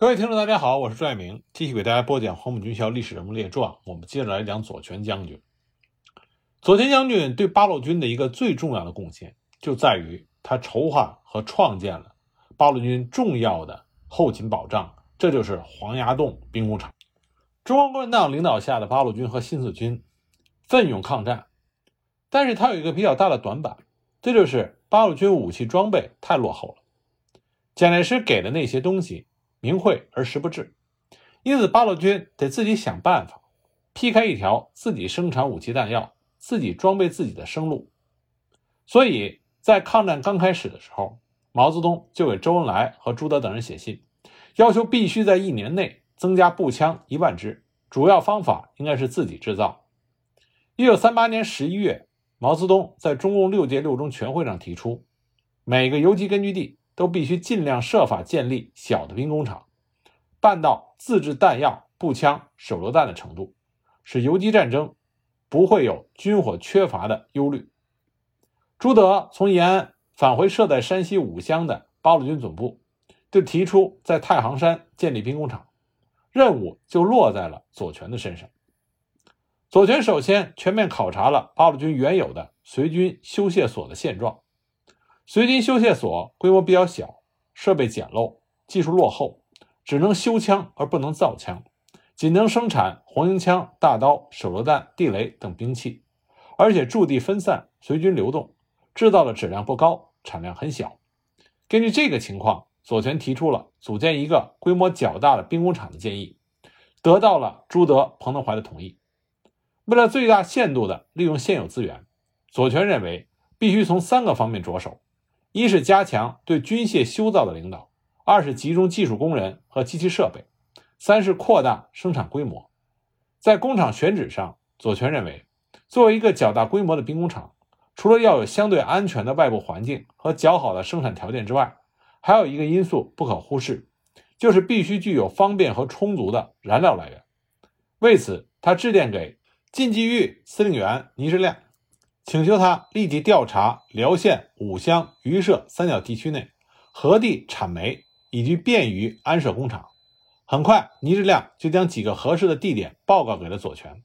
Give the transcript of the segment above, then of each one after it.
各位听众，大家好，我是朱爱明，继续给大家播讲黄埔军校历史人物列传。我们接着来讲左权将军。左权将军对八路军的一个最重要的贡献，就在于他筹划和创建了八路军重要的后勤保障，这就是黄崖洞兵工厂。中国共产党领导下的八路军和新四军奋勇抗战，但是它有一个比较大的短板，这就是八路军武器装备太落后了。蒋介石给的那些东西。名讳而实不至，因此八路军得自己想办法，劈开一条自己生产武器弹药、自己装备自己的生路。所以在抗战刚开始的时候，毛泽东就给周恩来和朱德等人写信，要求必须在一年内增加步枪一万支，主要方法应该是自己制造。一九三八年十一月，毛泽东在中共六届六中全会上提出，每个游击根据地。都必须尽量设法建立小的兵工厂，办到自制弹药、步枪、手榴弹的程度，使游击战争不会有军火缺乏的忧虑。朱德从延安返回设在山西五乡的八路军总部，就提出在太行山建立兵工厂，任务就落在了左权的身上。左权首先全面考察了八路军原有的随军修械所的现状。随军修械所规模比较小，设备简陋，技术落后，只能修枪而不能造枪，仅能生产黄缨枪、大刀、手榴弹、地雷等兵器，而且驻地分散，随军流动，制造的质量不高，产量很小。根据这个情况，左权提出了组建一个规模较大的兵工厂的建议，得到了朱德、彭德怀的同意。为了最大限度地利用现有资源，左权认为必须从三个方面着手。一是加强对军械修造的领导，二是集中技术工人和机器设备，三是扩大生产规模。在工厂选址上，左权认为，作为一个较大规模的兵工厂，除了要有相对安全的外部环境和较好的生产条件之外，还有一个因素不可忽视，就是必须具有方便和充足的燃料来源。为此，他致电给晋冀豫司令员倪志亮。请求他立即调查辽县五乡榆社三角地区内何地产煤，以及便于安设工厂。很快，倪志亮就将几个合适的地点报告给了左权。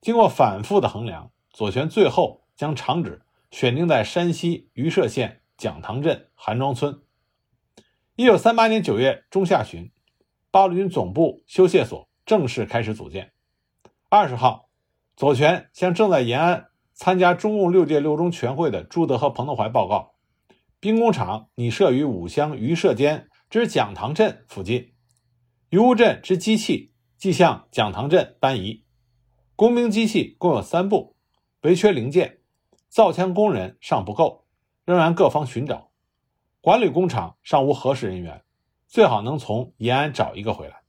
经过反复的衡量，左权最后将厂址选定在山西榆社县蒋塘镇韩庄村。一九三八年九月中下旬，八路军总部修械所正式开始组建。二十号，左权向正在延安。参加中共六届六中全会的朱德和彭德怀报告：兵工厂拟设于五乡榆社间之蒋塘镇附近，榆屋镇之机器即向蒋塘镇搬移。工兵机器共有三部，唯缺零件，造枪工人尚不够，仍然各方寻找。管理工厂尚无合适人员，最好能从延安找一个回来。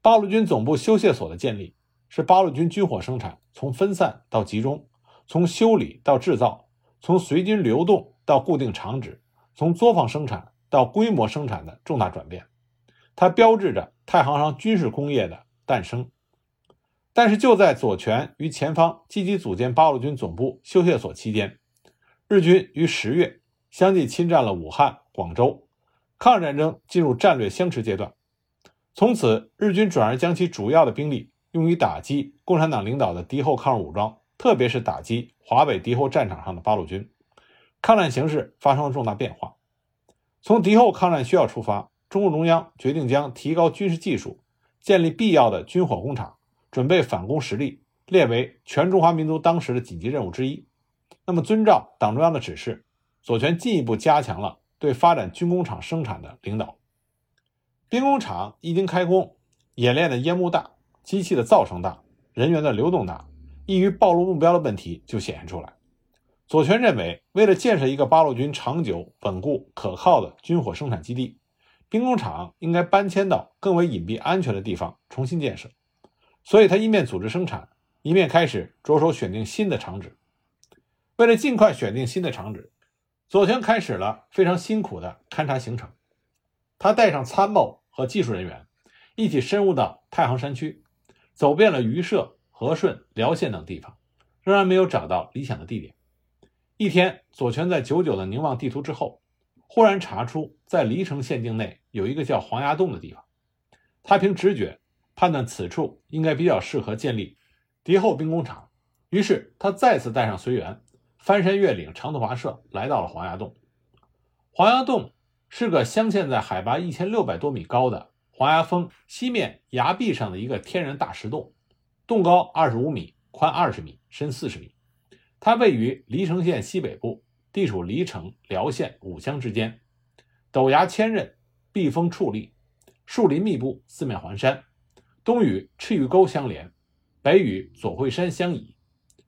八路军总部修械所的建立，是八路军军火生产从分散到集中。从修理到制造，从随军流动到固定厂址，从作坊生产到规模生产的重大转变，它标志着太行山军事工业的诞生。但是，就在左权与前方积极组建八路军总部修械所期间，日军于十月相继侵占了武汉、广州，抗日战争进入战略相持阶段。从此，日军转而将其主要的兵力用于打击共产党领导的敌后抗日武装。特别是打击华北敌后战场上的八路军，抗战形势发生了重大变化。从敌后抗战需要出发，中共中央决定将提高军事技术、建立必要的军火工厂、准备反攻实力列为全中华民族当时的紧急任务之一。那么，遵照党中央的指示，左权进一步加强了对发展军工厂生产的领导。兵工厂一经开工，演练的烟幕大，机器的噪声大，人员的流动大。易于暴露目标的问题就显现出来。左权认为，为了建设一个八路军长久、稳固、可靠的军火生产基地，兵工厂应该搬迁到更为隐蔽、安全的地方重新建设。所以，他一面组织生产，一面开始着手选定新的厂址。为了尽快选定新的厂址，左权开始了非常辛苦的勘察行程。他带上参谋和技术人员，一起深入到太行山区，走遍了榆社。和顺、辽县等地方，仍然没有找到理想的地点。一天，左权在久久的凝望地图之后，忽然查出，在黎城县境内有一个叫黄崖洞的地方。他凭直觉判断此处应该比较适合建立敌后兵工厂，于是他再次带上随员，翻山越岭长途跋涉，来到了黄崖洞。黄崖洞是个镶嵌在海拔一千六百多米高的黄崖峰西面崖壁上的一个天然大石洞，洞高二十五米，宽二十米，深四十米。它位于黎城县西北部。地处黎城、辽县五乡之间，陡崖千仞，避风矗立，树林密布，四面环山。东与赤玉沟相连，北与左会山相倚，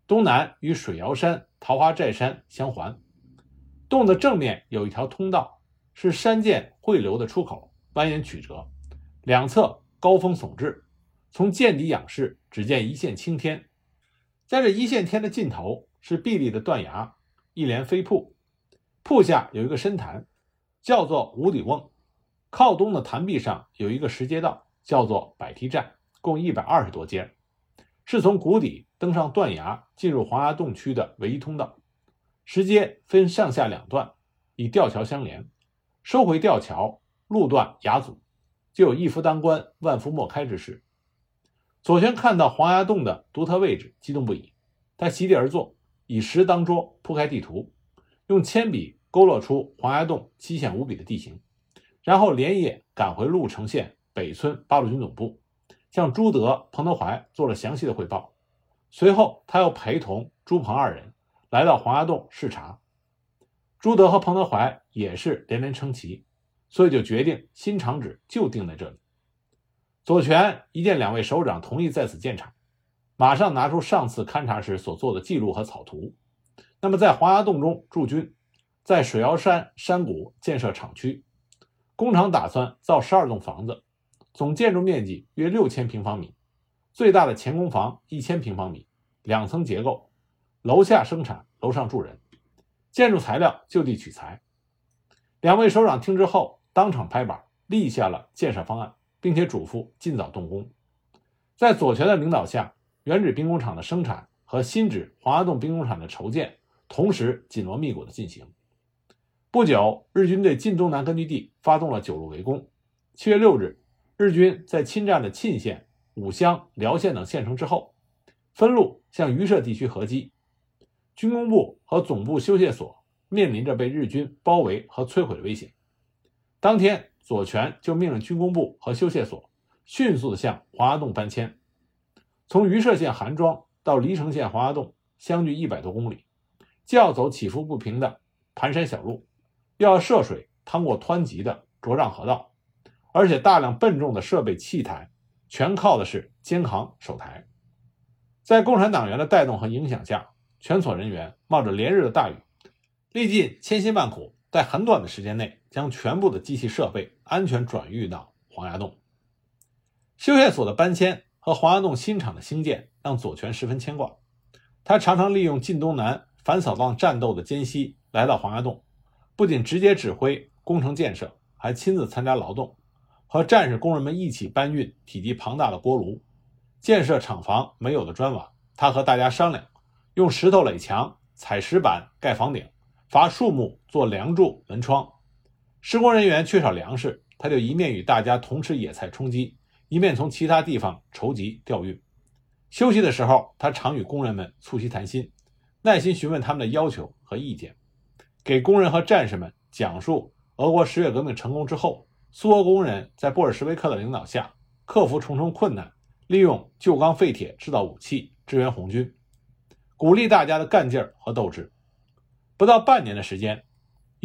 东南与水瑶山、桃花寨山相环。洞的正面有一条通道，是山涧汇流的出口，蜿蜒曲折，两侧高峰耸峙。从涧底仰视，只见一线青天，在这一线天的尽头是壁立的断崖。一连飞瀑，瀑下有一个深潭，叫做五底瓮。靠东的潭壁上有一个石阶道，叫做百梯栈，共一百二十多阶，是从谷底登上断崖进入黄崖洞区的唯一通道。石阶分上下两段，以吊桥相连。收回吊桥，路断崖阻，就有一夫当关，万夫莫开之势。左权看到黄崖洞的独特位置，激动不已，他席地而坐。以石当桌，铺开地图，用铅笔勾勒出黄崖洞奇险无比的地形，然后连夜赶回鹿城县北村八路军总部，向朱德、彭德怀做了详细的汇报。随后，他又陪同朱彭二人来到黄崖洞视察。朱德和彭德怀也是连连称奇，所以就决定新厂址就定在这里。左权一见两位首长同意在此建厂。马上拿出上次勘察时所做的记录和草图。那么，在黄崖洞中驻军，在水瑶山山谷建设厂区。工厂打算造十二栋房子，总建筑面积约六千平方米，最大的前工房一千平方米，两层结构，楼下生产，楼上住人。建筑材料就地取材。两位首长听之后，当场拍板，立下了建设方案，并且嘱咐尽早动工。在左权的领导下。原址兵工厂的生产和新址黄崖洞兵工厂的筹建同时紧锣密鼓地进行。不久，日军对晋东南根据地发动了九路围攻。七月六日，日军在侵占了沁县、武乡、辽县等县城之后，分路向榆社地区合击。军工部和总部修械所面临着被日军包围和摧毁的危险。当天，左权就命令军工部和修械所迅速地向黄崖洞搬迁。从榆社县韩庄到黎城县黄崖洞，相距一百多公里，既要走起伏不平的盘山小路，又要涉水趟过湍急的浊嶂河道，而且大量笨重的设备器材全靠的是肩扛手抬。在共产党员的带动和影响下，全所人员冒着连日的大雨，历尽千辛万苦，在很短的时间内将全部的机器设备安全转运到黄崖洞。修械所的搬迁。和黄崖洞新厂的兴建让左权十分牵挂，他常常利用晋东南反扫荡战斗的间隙来到黄崖洞，不仅直接指挥工程建设，还亲自参加劳动，和战士工人们一起搬运体积庞大的锅炉，建设厂房没有的砖瓦，他和大家商量，用石头垒墙、采石板盖房顶、伐树木做梁柱门窗。施工人员缺少粮食，他就一面与大家同吃野菜充饥。一面从其他地方筹集调运，休息的时候，他常与工人们促膝谈心，耐心询问他们的要求和意见，给工人和战士们讲述俄国十月革命成功之后，苏俄工人在布尔什维克的领导下克服重重困难，利用旧钢废铁制造武器支援红军，鼓励大家的干劲儿和斗志。不到半年的时间，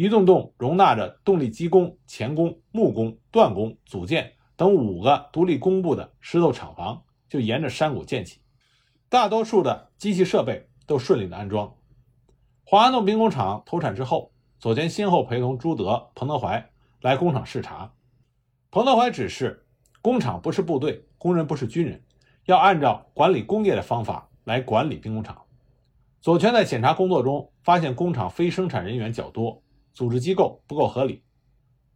一栋栋容纳着动力机工、钳工、木工、锻工、组件。等五个独立工部的石头厂房就沿着山谷建起，大多数的机器设备都顺利的安装。华安洞兵工厂投产之后，左权先后陪同朱德、彭德怀来工厂视察。彭德怀指示，工厂不是部队，工人不是军人，要按照管理工业的方法来管理兵工厂。左权在检查工作中发现，工厂非生产人员较多，组织机构不够合理，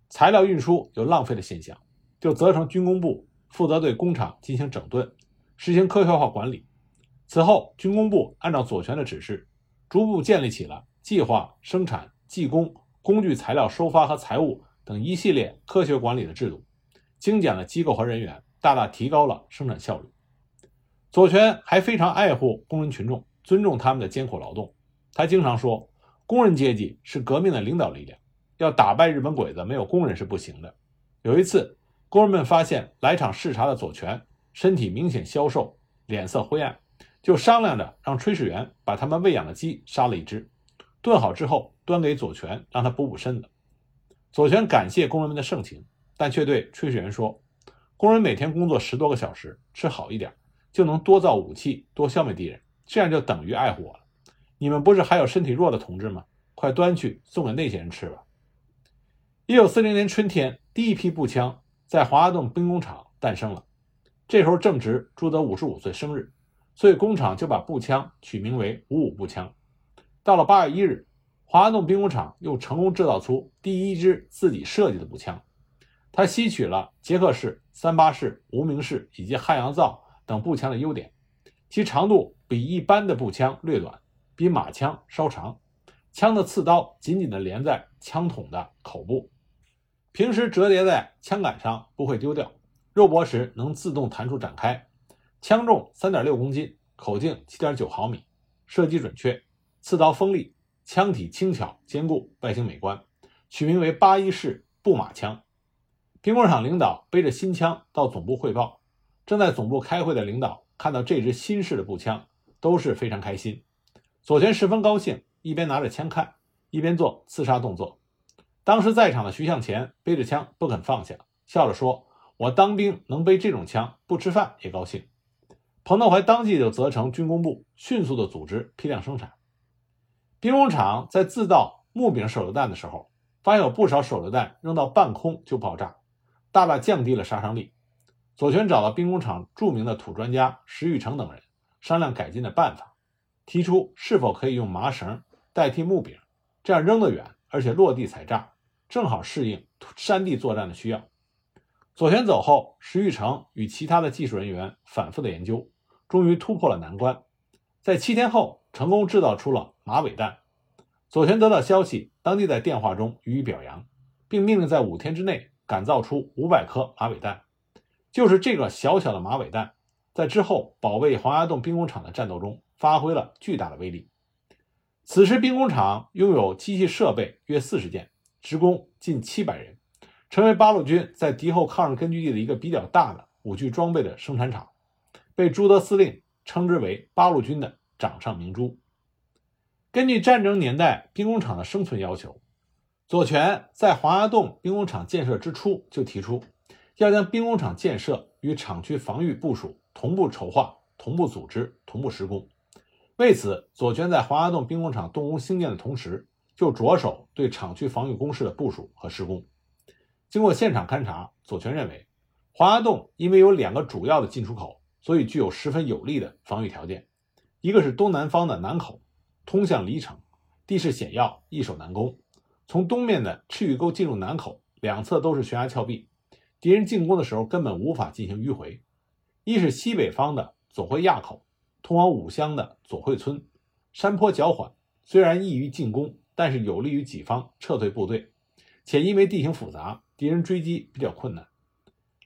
材料运输有浪费的现象。就责成军工部负责对工厂进行整顿，实行科学化管理。此后，军工部按照左权的指示，逐步建立起了计划生产、技工、工具材料收发和财务等一系列科学管理的制度，精简了机构和人员，大大提高了生产效率。左权还非常爱护工人群众，尊重他们的艰苦劳动。他经常说：“工人阶级是革命的领导力量，要打败日本鬼子，没有工人是不行的。”有一次，工人们发现来场视察的左权身体明显消瘦，脸色灰暗，就商量着让炊事员把他们喂养的鸡杀了一只，炖好之后端给左权，让他补补身子。左权感谢工人们的盛情，但却对炊事员说：“工人每天工作十多个小时，吃好一点。”就能多造武器，多消灭敌人，这样就等于爱护我了。你们不是还有身体弱的同志吗？快端去送给那些人吃吧。一九四零年春天，第一批步枪在华盛顿兵工厂诞生了。这时候正值朱德五十五岁生日，所以工厂就把步枪取名为五五步枪。到了八月一日，华盛顿兵工厂又成功制造出第一支自己设计的步枪。它吸取了捷克式、三八式、无名式以及汉阳造。等步枪的优点，其长度比一般的步枪略短，比马枪稍长，枪的刺刀紧紧地连在枪筒的口部，平时折叠在枪杆上不会丢掉，肉搏时能自动弹出展开。枪重三点六公斤，口径七点九毫米，射击准确，刺刀锋利，枪体轻巧坚固，外形美观，取名为八一式步马枪。兵工厂领导背着新枪到总部汇报。正在总部开会的领导看到这支新式的步枪，都是非常开心。左权十分高兴，一边拿着枪看，一边做刺杀动作。当时在场的徐向前背着枪不肯放下，笑着说：“我当兵能背这种枪，不吃饭也高兴。”彭德怀当即就责成军工部迅速的组织批量生产。兵工厂在自造木柄手榴弹的时候，发现有不少手榴弹扔到半空就爆炸，大大降低了杀伤力。左权找到兵工厂著名的土专家石玉成等人商量改进的办法，提出是否可以用麻绳代替木柄，这样扔得远，而且落地踩炸，正好适应山地作战的需要。左权走后，石玉成与其他的技术人员反复的研究，终于突破了难关，在七天后成功制造出了马尾弹。左权得到消息，当即在电话中予以表扬，并命令在五天之内赶造出五百颗马尾弹。就是这个小小的马尾弹，在之后保卫黄崖洞兵工厂的战斗中发挥了巨大的威力。此时，兵工厂拥有机器设备约四十件，职工近七百人，成为八路军在敌后抗日根据地的一个比较大的武器装备的生产厂，被朱德司令称之为八路军的掌上明珠。根据战争年代兵工厂的生存要求，左权在黄崖洞兵工厂建设之初就提出。要将兵工厂建设与厂区防御部署同步筹划、同步组织、同步施工。为此，左权在黄崖洞兵工厂动工兴建的同时，就着手对厂区防御工事的部署和施工。经过现场勘查，左权认为，黄崖洞因为有两个主要的进出口，所以具有十分有利的防御条件。一个是东南方的南口，通向黎城，地势险要，易守难攻。从东面的赤峪沟进入南口，两侧都是悬崖峭壁。敌人进攻的时候根本无法进行迂回。一是西北方的左会垭口，通往武乡的左会村，山坡较缓，虽然易于进攻，但是有利于己方撤退部队，且因为地形复杂，敌人追击比较困难。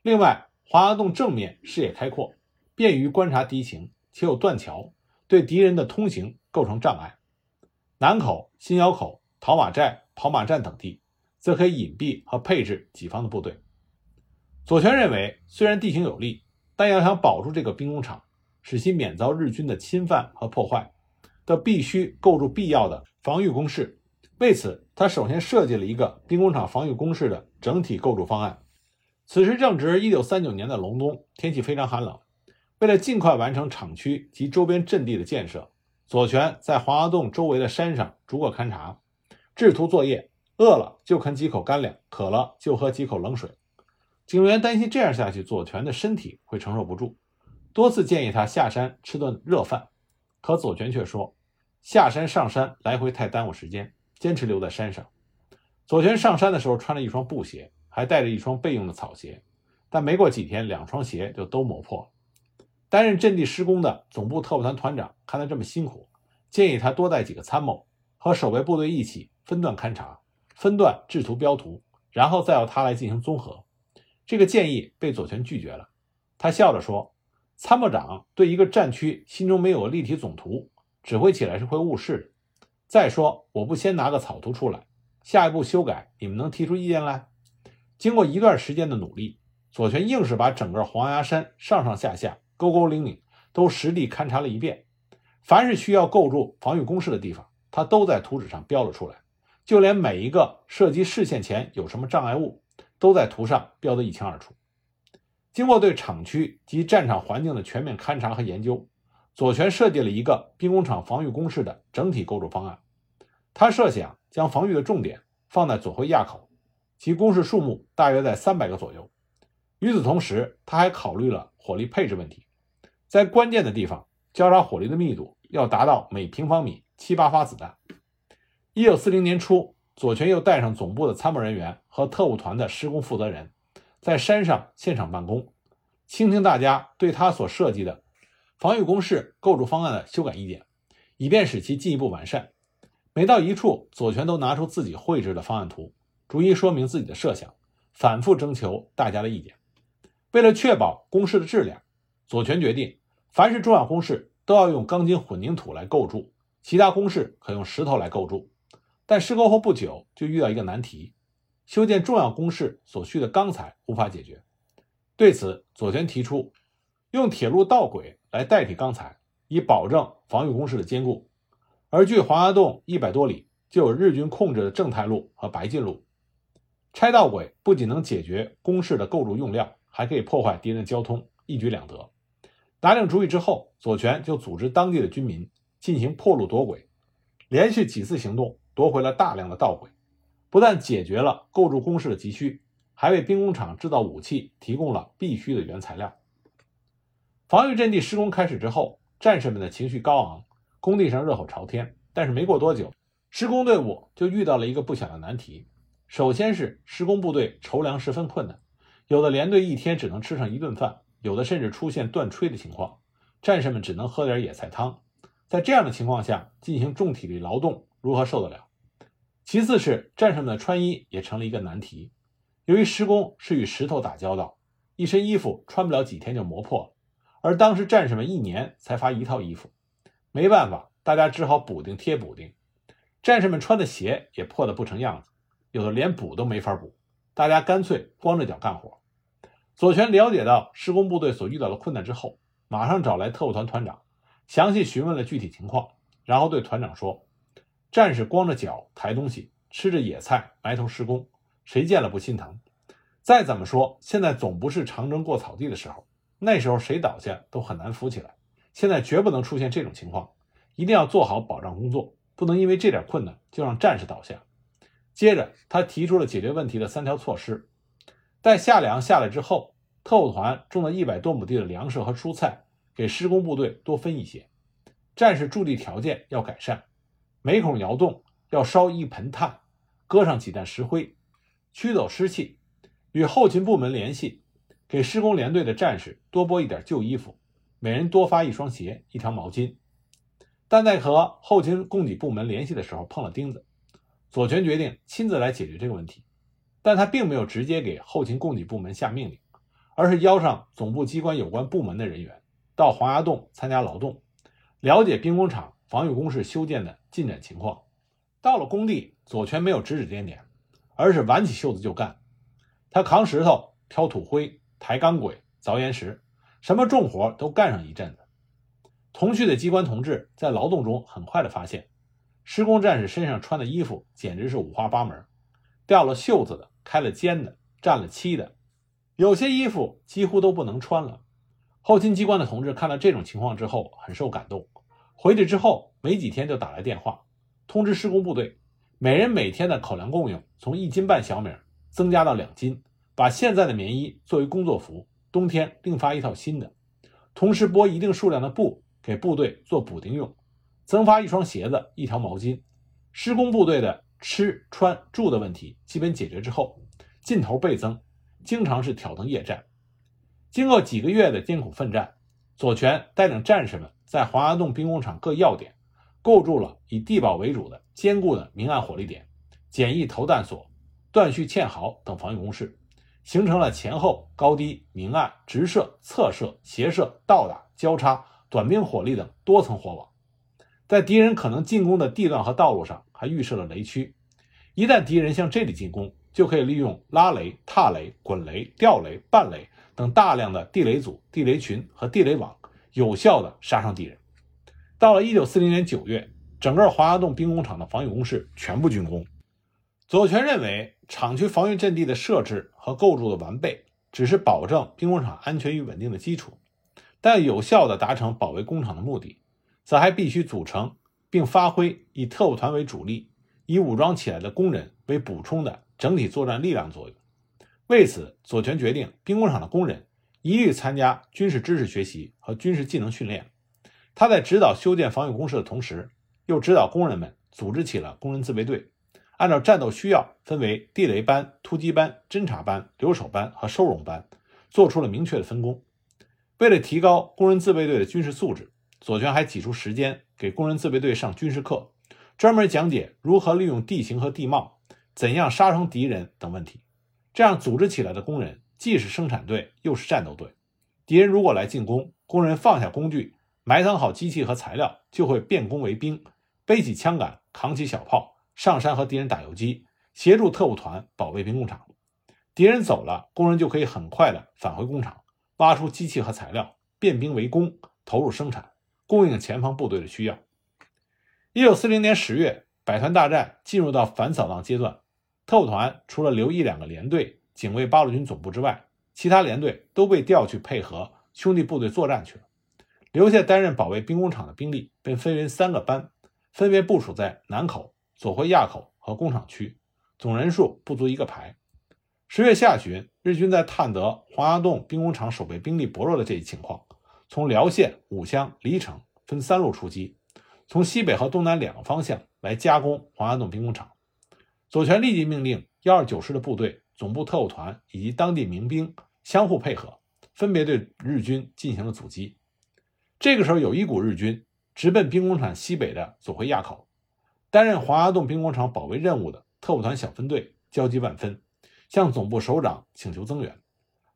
另外，华崖洞正面视野开阔，便于观察敌情，且有断桥，对敌人的通行构成障碍。南口、新窑口、陶马寨、跑马站等地，则可以隐蔽和配置己方的部队。左权认为，虽然地形有利，但要想保住这个兵工厂，使其免遭日军的侵犯和破坏，则必须构筑必要的防御工事。为此，他首先设计了一个兵工厂防御工事的整体构筑方案。此时正值1939年的隆冬，天气非常寒冷。为了尽快完成厂区及周边阵地的建设，左权在黄崖洞周围的山上逐个勘察，制图作业。饿了就啃几口干粮，渴了就喝几口冷水。警卫员担心这样下去，左权的身体会承受不住，多次建议他下山吃顿热饭，可左权却说：“下山上山来回太耽误时间，坚持留在山上。”左权上山的时候穿了一双布鞋，还带着一双备用的草鞋，但没过几天，两双鞋就都磨破了。担任阵地施工的总部特务团团长看他这么辛苦，建议他多带几个参谋和守备部队一起分段勘察，分段制图标图，然后再由他来进行综合。这个建议被左权拒绝了。他笑着说：“参谋长对一个战区心中没有立体总图，指挥起来是会误事的。再说，我不先拿个草图出来，下一步修改，你们能提出意见来？”经过一段时间的努力，左权硬是把整个黄崖山上上下下、沟沟岭岭都实地勘察了一遍。凡是需要构筑防御工事的地方，他都在图纸上标了出来。就连每一个射击视线前有什么障碍物，都在图上标得一清二楚。经过对厂区及战场环境的全面勘察和研究，左权设计了一个兵工厂防御工事的整体构筑方案。他设想将防御的重点放在左会垭口，其工事数目大约在三百个左右。与此同时，他还考虑了火力配置问题，在关键的地方交叉火力的密度要达到每平方米七八发子弹。一九四零年初，左权又带上总部的参谋人员和特务团的施工负责人。在山上现场办公，倾听大家对他所设计的防御工事构筑方案的修改意见，以便使其进一步完善。每到一处，左权都拿出自己绘制的方案图，逐一说明自己的设想，反复征求大家的意见。为了确保工事的质量，左权决定，凡是重要工事都要用钢筋混凝土来构筑，其他工事可用石头来构筑。但施工后不久，就遇到一个难题。修建重要工事所需的钢材无法解决，对此，左权提出用铁路道轨来代替钢材，以保证防御工事的坚固。而距黄崖洞一百多里就有日军控制的正太路和白晋路，拆道轨不仅能解决工事的构筑用料，还可以破坏敌人的交通，一举两得。拿定主意之后，左权就组织当地的军民进行破路夺轨，连续几次行动夺回了大量的道轨。不但解决了构筑工事的急需，还为兵工厂制造武器提供了必需的原材料。防御阵地施工开始之后，战士们的情绪高昂，工地上热火朝天。但是没过多久，施工队伍就遇到了一个不小的难题。首先是施工部队筹粮十分困难，有的连队一天只能吃上一顿饭，有的甚至出现断炊的情况，战士们只能喝点野菜汤。在这样的情况下进行重体力劳动，如何受得了？其次是战士们的穿衣也成了一个难题，由于施工是与石头打交道，一身衣服穿不了几天就磨破了，而当时战士们一年才发一套衣服，没办法，大家只好补丁贴补丁。战士们穿的鞋也破得不成样子，有的连补都没法补，大家干脆光着脚干活。左权了解到施工部队所遇到的困难之后，马上找来特务团团长，详细询问了具体情况，然后对团长说。战士光着脚抬东西，吃着野菜，埋头施工，谁见了不心疼？再怎么说，现在总不是长征过草地的时候，那时候谁倒下都很难扶起来。现在绝不能出现这种情况，一定要做好保障工作，不能因为这点困难就让战士倒下。接着，他提出了解决问题的三条措施：待夏粮下来之后，特务团种了一百多亩地的粮食和蔬菜，给施工部队多分一些；战士驻地条件要改善。每孔窑洞要烧一盆炭，搁上几担石灰，驱走湿气。与后勤部门联系，给施工连队的战士多拨一点旧衣服，每人多发一双鞋、一条毛巾。但在和后勤供给部门联系的时候碰了钉子，左权决定亲自来解决这个问题。但他并没有直接给后勤供给部门下命令，而是邀上总部机关有关部门的人员到黄崖洞参加劳动，了解兵工厂。防御工事修建的进展情况，到了工地，左权没有指指点点，而是挽起袖子就干。他扛石头、挑土灰、抬钢轨、凿岩石，什么重活都干上一阵子。同去的机关同志在劳动中很快的发现，施工战士身上穿的衣服简直是五花八门，掉了袖子的、开了肩的、占了漆的，有些衣服几乎都不能穿了。后勤机关的同志看到这种情况之后，很受感动。回去之后没几天就打来电话，通知施工部队，每人每天的口粮供应从一斤半小米增加到两斤，把现在的棉衣作为工作服，冬天另发一套新的，同时拨一定数量的布给部队做补丁用，增发一双鞋子、一条毛巾。施工部队的吃穿住的问题基本解决之后，劲头倍增，经常是挑灯夜战。经过几个月的艰苦奋战，左权带领战士们。在黄崖洞兵工厂各要点构筑了以地堡为主的坚固的明暗火力点，简易投弹所、断续堑壕等防御工事，形成了前后、高低、明暗、直射、侧射、斜射、倒打、交叉、短兵火力等多层火网。在敌人可能进攻的地段和道路上，还预设了雷区。一旦敌人向这里进攻，就可以利用拉雷、踏雷、滚雷、吊雷、绊雷等大量的地雷组、地雷群和地雷网，有效地杀伤敌人。到了1940年9月，整个黄崖洞兵工厂的防御工事全部竣工。左权认为，厂区防御阵地的设置和构筑的完备，只是保证兵工厂安全与稳定的基础，但有效地达成保卫工厂的目的。则还必须组成并发挥以特务团为主力、以武装起来的工人为补充的整体作战力量作用。为此，左权决定兵工厂的工人一律参加军事知识学习和军事技能训练。他在指导修建防御工事的同时，又指导工人们组织起了工人自卫队，按照战斗需要分为地雷班、突击班、侦察班、留守班和收容班，做出了明确的分工。为了提高工人自卫队的军事素质。左权还挤出时间给工人自卫队上军事课，专门讲解如何利用地形和地貌，怎样杀伤敌人等问题。这样组织起来的工人既是生产队，又是战斗队。敌人如果来进攻，工人放下工具，埋藏好机器和材料，就会变工为兵，背起枪杆，扛起小炮，上山和敌人打游击，协助特务团保卫兵工厂。敌人走了，工人就可以很快的返回工厂，挖出机器和材料，变兵为工，投入生产。供应前方部队的需要。一九四零年十月，百团大战进入到反扫荡阶段，特务团除了留一两个连队警卫八路军总部之外，其他连队都被调去配合兄弟部队作战去了。留下担任保卫兵工厂的兵力被分为三个班，分别部署在南口、左会垭口和工厂区，总人数不足一个排。十月下旬，日军在探得黄崖洞兵工厂守备兵力薄弱的这一情况。从辽县、武乡、黎城分三路出击，从西北和东南两个方向来加攻黄崖洞兵工厂。左权立即命令幺二九师的部队、总部特务团以及当地民兵相互配合，分别对日军进行了阻击。这个时候，有一股日军直奔兵工厂西北的左会垭口，担任黄崖洞兵工厂保卫任务的特务团小分队焦急万分，向总部首长请求增援。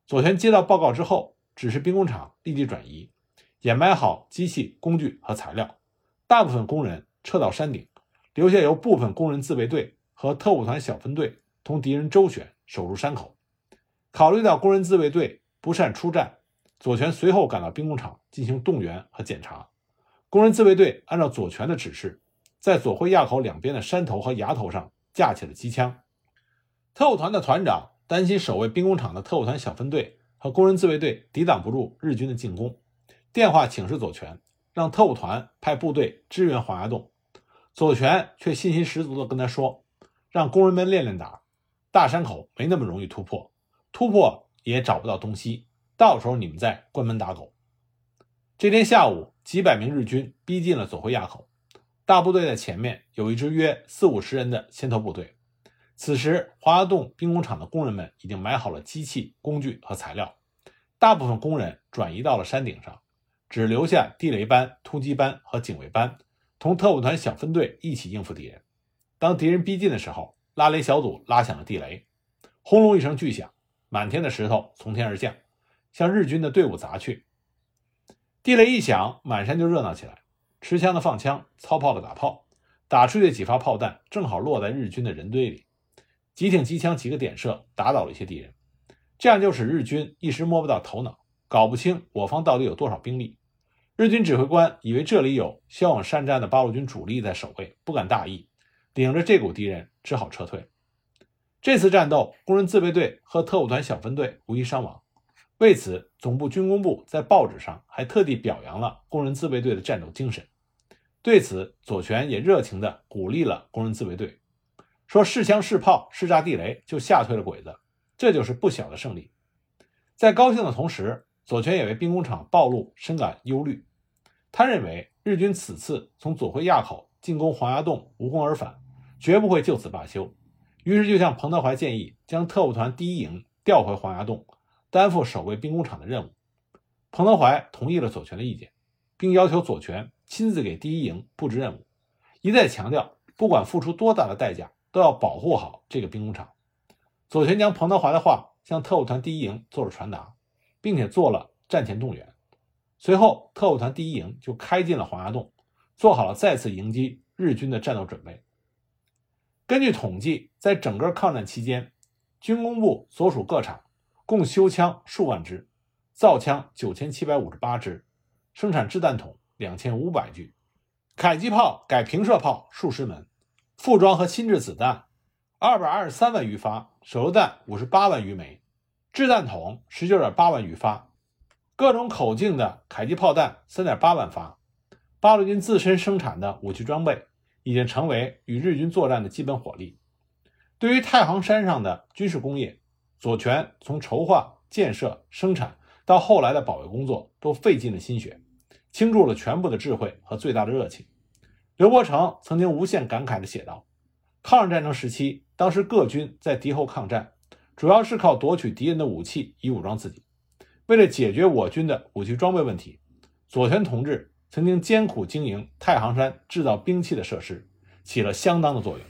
左权接到报告之后。指示兵工厂立即转移，掩埋好机器、工具和材料，大部分工人撤到山顶，留下由部分工人自卫队和特务团小分队同敌人周旋，守住山口。考虑到工人自卫队不善出战，左权随后赶到兵工厂进行动员和检查。工人自卫队按照左权的指示，在左会垭口两边的山头和崖头上架起了机枪。特务团的团长担心守卫兵工厂的特务团小分队。和工人自卫队抵挡不住日军的进攻，电话请示左权，让特务团派部队支援黄崖洞。左权却信心十足地跟他说：“让工人们练练胆，大山口没那么容易突破，突破也找不到东西，到时候你们再关门打狗。”这天下午，几百名日军逼近了左会垭口，大部队在前面，有一支约四五十人的先头部队。此时，华崖洞兵工厂的工人们已经买好了机器、工具和材料，大部分工人转移到了山顶上，只留下地雷班、突击班和警卫班，同特务团小分队一起应付敌人。当敌人逼近的时候，拉雷小组拉响了地雷，轰隆一声巨响，满天的石头从天而降，向日军的队伍砸去。地雷一响，满山就热闹起来，持枪的放枪，操炮的打炮，打出去的几发炮弹正好落在日军的人堆里。几挺机枪几个点射，打倒了一些敌人，这样就使日军一时摸不到头脑，搞不清我方到底有多少兵力。日军指挥官以为这里有骁勇善战的八路军主力在守卫，不敢大意，顶着这股敌人只好撤退。这次战斗，工人自卫队和特务团小分队无一伤亡。为此，总部军工部在报纸上还特地表扬了工人自卫队的战斗精神。对此，左权也热情地鼓励了工人自卫队。说试枪试炮试炸地雷就吓退了鬼子，这就是不小的胜利。在高兴的同时，左权也为兵工厂暴露深感忧虑。他认为日军此次从左会垭口进攻黄崖洞无功而返，绝不会就此罢休。于是就向彭德怀建议，将特务团第一营调回黄崖洞，担负守卫兵工厂的任务。彭德怀同意了左权的意见，并要求左权亲自给第一营布置任务，一再强调，不管付出多大的代价。都要保护好这个兵工厂。左权将彭德怀的话向特务团第一营做了传达，并且做了战前动员。随后，特务团第一营就开进了黄崖洞，做好了再次迎击日军的战斗准备。根据统计，在整个抗战期间，军工部所属各厂共修枪数万支，造枪九千七百五十八支，生产掷弹筒两千五百具，迫击炮改平射炮数十门，副装和新制子弹二百二十三万余发，手榴弹五十八万余枚，掷弹筒十九点八万余发，各种口径的迫击炮弹三点八万发。八路军自身生产的武器装备。已经成为与日军作战的基本火力。对于太行山上的军事工业，左权从筹划、建设、生产到后来的保卫工作，都费尽了心血，倾注了全部的智慧和最大的热情。刘伯承曾经无限感慨地写道：“抗日战争时期，当时各军在敌后抗战，主要是靠夺取敌人的武器以武装自己。为了解决我军的武器装备问题，左权同志。”曾经艰苦经营太行山制造兵器的设施，起了相当的作用。